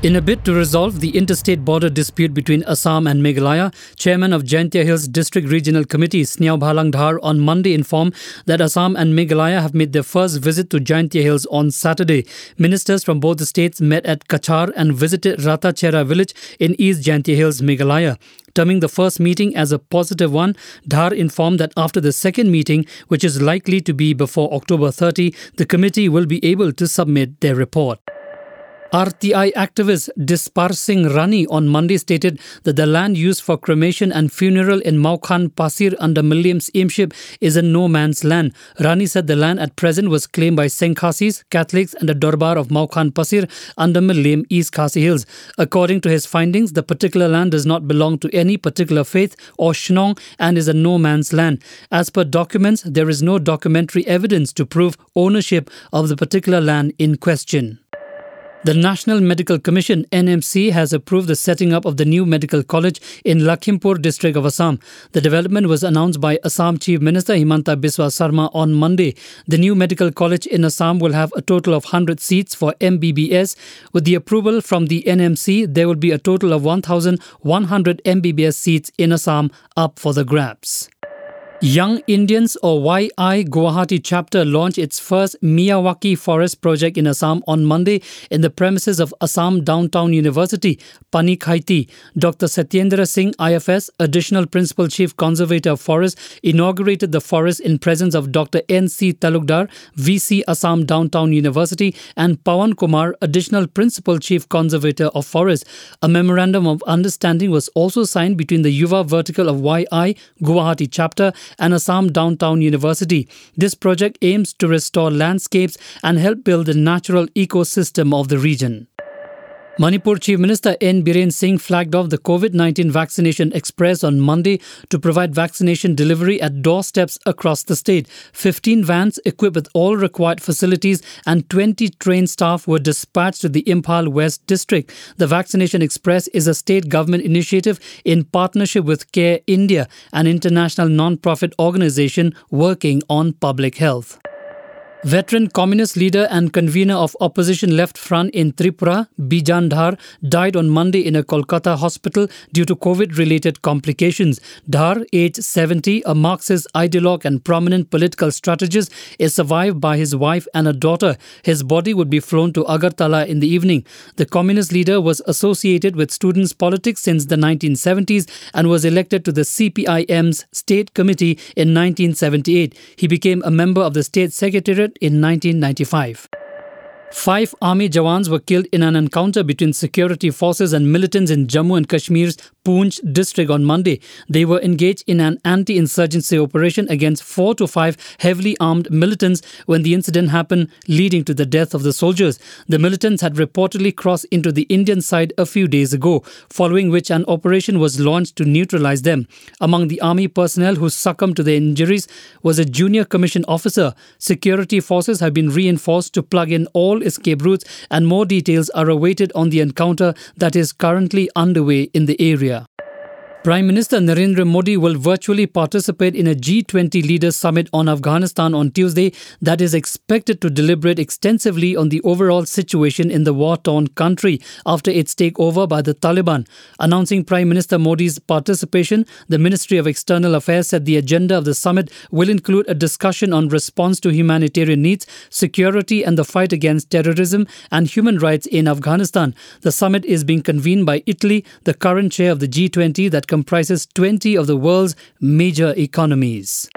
In a bid to resolve the interstate border dispute between Assam and Meghalaya, Chairman of Jaintia Hills District Regional Committee Sniawbhalang Dhar on Monday informed that Assam and Meghalaya have made their first visit to Jaintia Hills on Saturday. Ministers from both the states met at Cachar and visited Ratachera village in East Jaintia Hills, Meghalaya. Terming the first meeting as a positive one, Dhar informed that after the second meeting, which is likely to be before October 30, the committee will be able to submit their report. RTI activist Dispar Singh Rani on Monday stated that the land used for cremation and funeral in Maukhan Pasir under Mylliem Syiemship is a no man's land. Rani said the land at present was claimed by Sengkhasis, Catholics, and the Dorbar of Maukhan Pasir under Mylliem East Khasi Hills. According to his findings, the particular land does not belong to any particular faith or shnong and is a no man's land. As per documents, there is no documentary evidence to prove ownership of the particular land in question. The National Medical Commission NMC has approved the setting up of the new medical college in Lakhimpur district of Assam. The development was announced by Assam Chief Minister Himanta Biswa Sarma on Monday. The new medical college in Assam will have a total of 100 seats for MBBS. With the approval from the NMC, there will be a total of 1,100 MBBS seats in Assam up for the grabs. Young Indians or YI Guwahati chapter launched its first Miyawaki forest project in Assam on Monday in the premises of Assam Downtown University, Panikhaity. Dr. Satyendra Singh, IFS, Additional Principal Chief Conservator of Forest, inaugurated the forest in presence of Dr. N.C. Talukdar, VC Assam Downtown University, and Pawan Kumar, Additional Principal Chief Conservator of Forest. A memorandum of understanding was also signed between the Yuva vertical of YI Guwahati chapter and Assam Downtown University. This project aims to restore landscapes and help build the natural ecosystem of the region. Manipur Chief Minister N. Biren Singh flagged off the COVID 19 vaccination express on Monday to provide vaccination delivery at doorsteps across the state. 15 vans equipped with all required facilities and 20 trained staff were dispatched to the Imphal West district. The vaccination express is a state government initiative in partnership with Care India, an international non profit organization working on public health. Veteran communist leader and convener of opposition Left Front in Tripura, Bijan Dhar, died on Monday in a Kolkata hospital due to COVID related complications. Dhar, aged 70, a Marxist ideologue and prominent political strategist, is survived by his wife and a daughter. His body would be flown to Agartala in the evening. The communist leader was associated with students' politics since the 1970s and was elected to the CPIM's State Committee in 1978. He became a member of the State Secretariat in 1995. Five army jawans were killed in an encounter between security forces and militants in Jammu and Kashmir's Poonch district on Monday. They were engaged in an anti insurgency operation against four to five heavily armed militants when the incident happened, leading to the death of the soldiers. The militants had reportedly crossed into the Indian side a few days ago, following which an operation was launched to neutralize them. Among the army personnel who succumbed to their injuries was a junior commissioned officer. Security forces have been reinforced to plug in all escape routes, and more details are awaited on the encounter that is currently underway in the area. Prime Minister Narendra Modi will virtually participate in a G20 leaders summit on Afghanistan on Tuesday that is expected to deliberate extensively on the overall situation in the war-torn country after its takeover by the Taliban. Announcing Prime Minister Modi's participation, the Ministry of External Affairs said the agenda of the summit will include a discussion on response to humanitarian needs, security and the fight against terrorism and human rights in Afghanistan. The summit is being convened by Italy, the current chair of the G20 that comprises 20 of the world's major economies.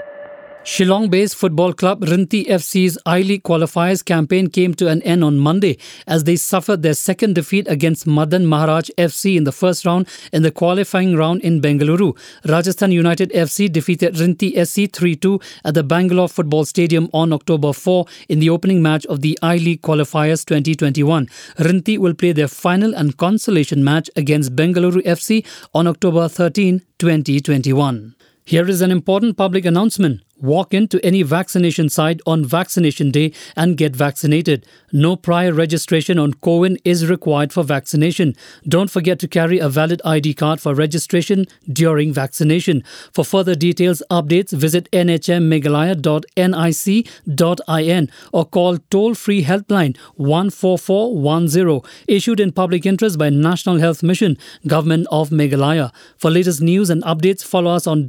Shillong based football club Ryntih FC's I League qualifiers campaign came to an end on Monday as they suffered their second defeat against Madan Maharaj FC in the first round in the qualifying round in Bengaluru. Rajasthan United FC defeated Ryntih SC 3 2 at the Bangalore Football Stadium on October 4 in the opening match of the I League qualifiers 2021. Ryntih will play their final and consolation match against Bengaluru FC on October 13, 2021. Here is an important public announcement. Walk into any vaccination site on vaccination day and get vaccinated. No prior registration on COWIN is required for vaccination. Don't forget to carry a valid ID card for registration during vaccination. For further details, updates, visit nhmmeghalaya.nic.in or call toll-free helpline 14410 issued in public interest by National Health Mission, Government of Meghalaya. For latest news and updates, follow us on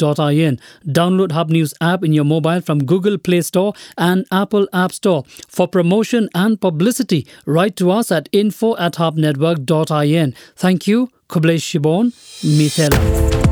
www.hubnetwork.in. Download Hub News app in your mobile from Google Play Store and Apple App Store. For promotion and publicity, write to us at info at hubnetwork.in. Thank you. Khublei Shibun, Mithela.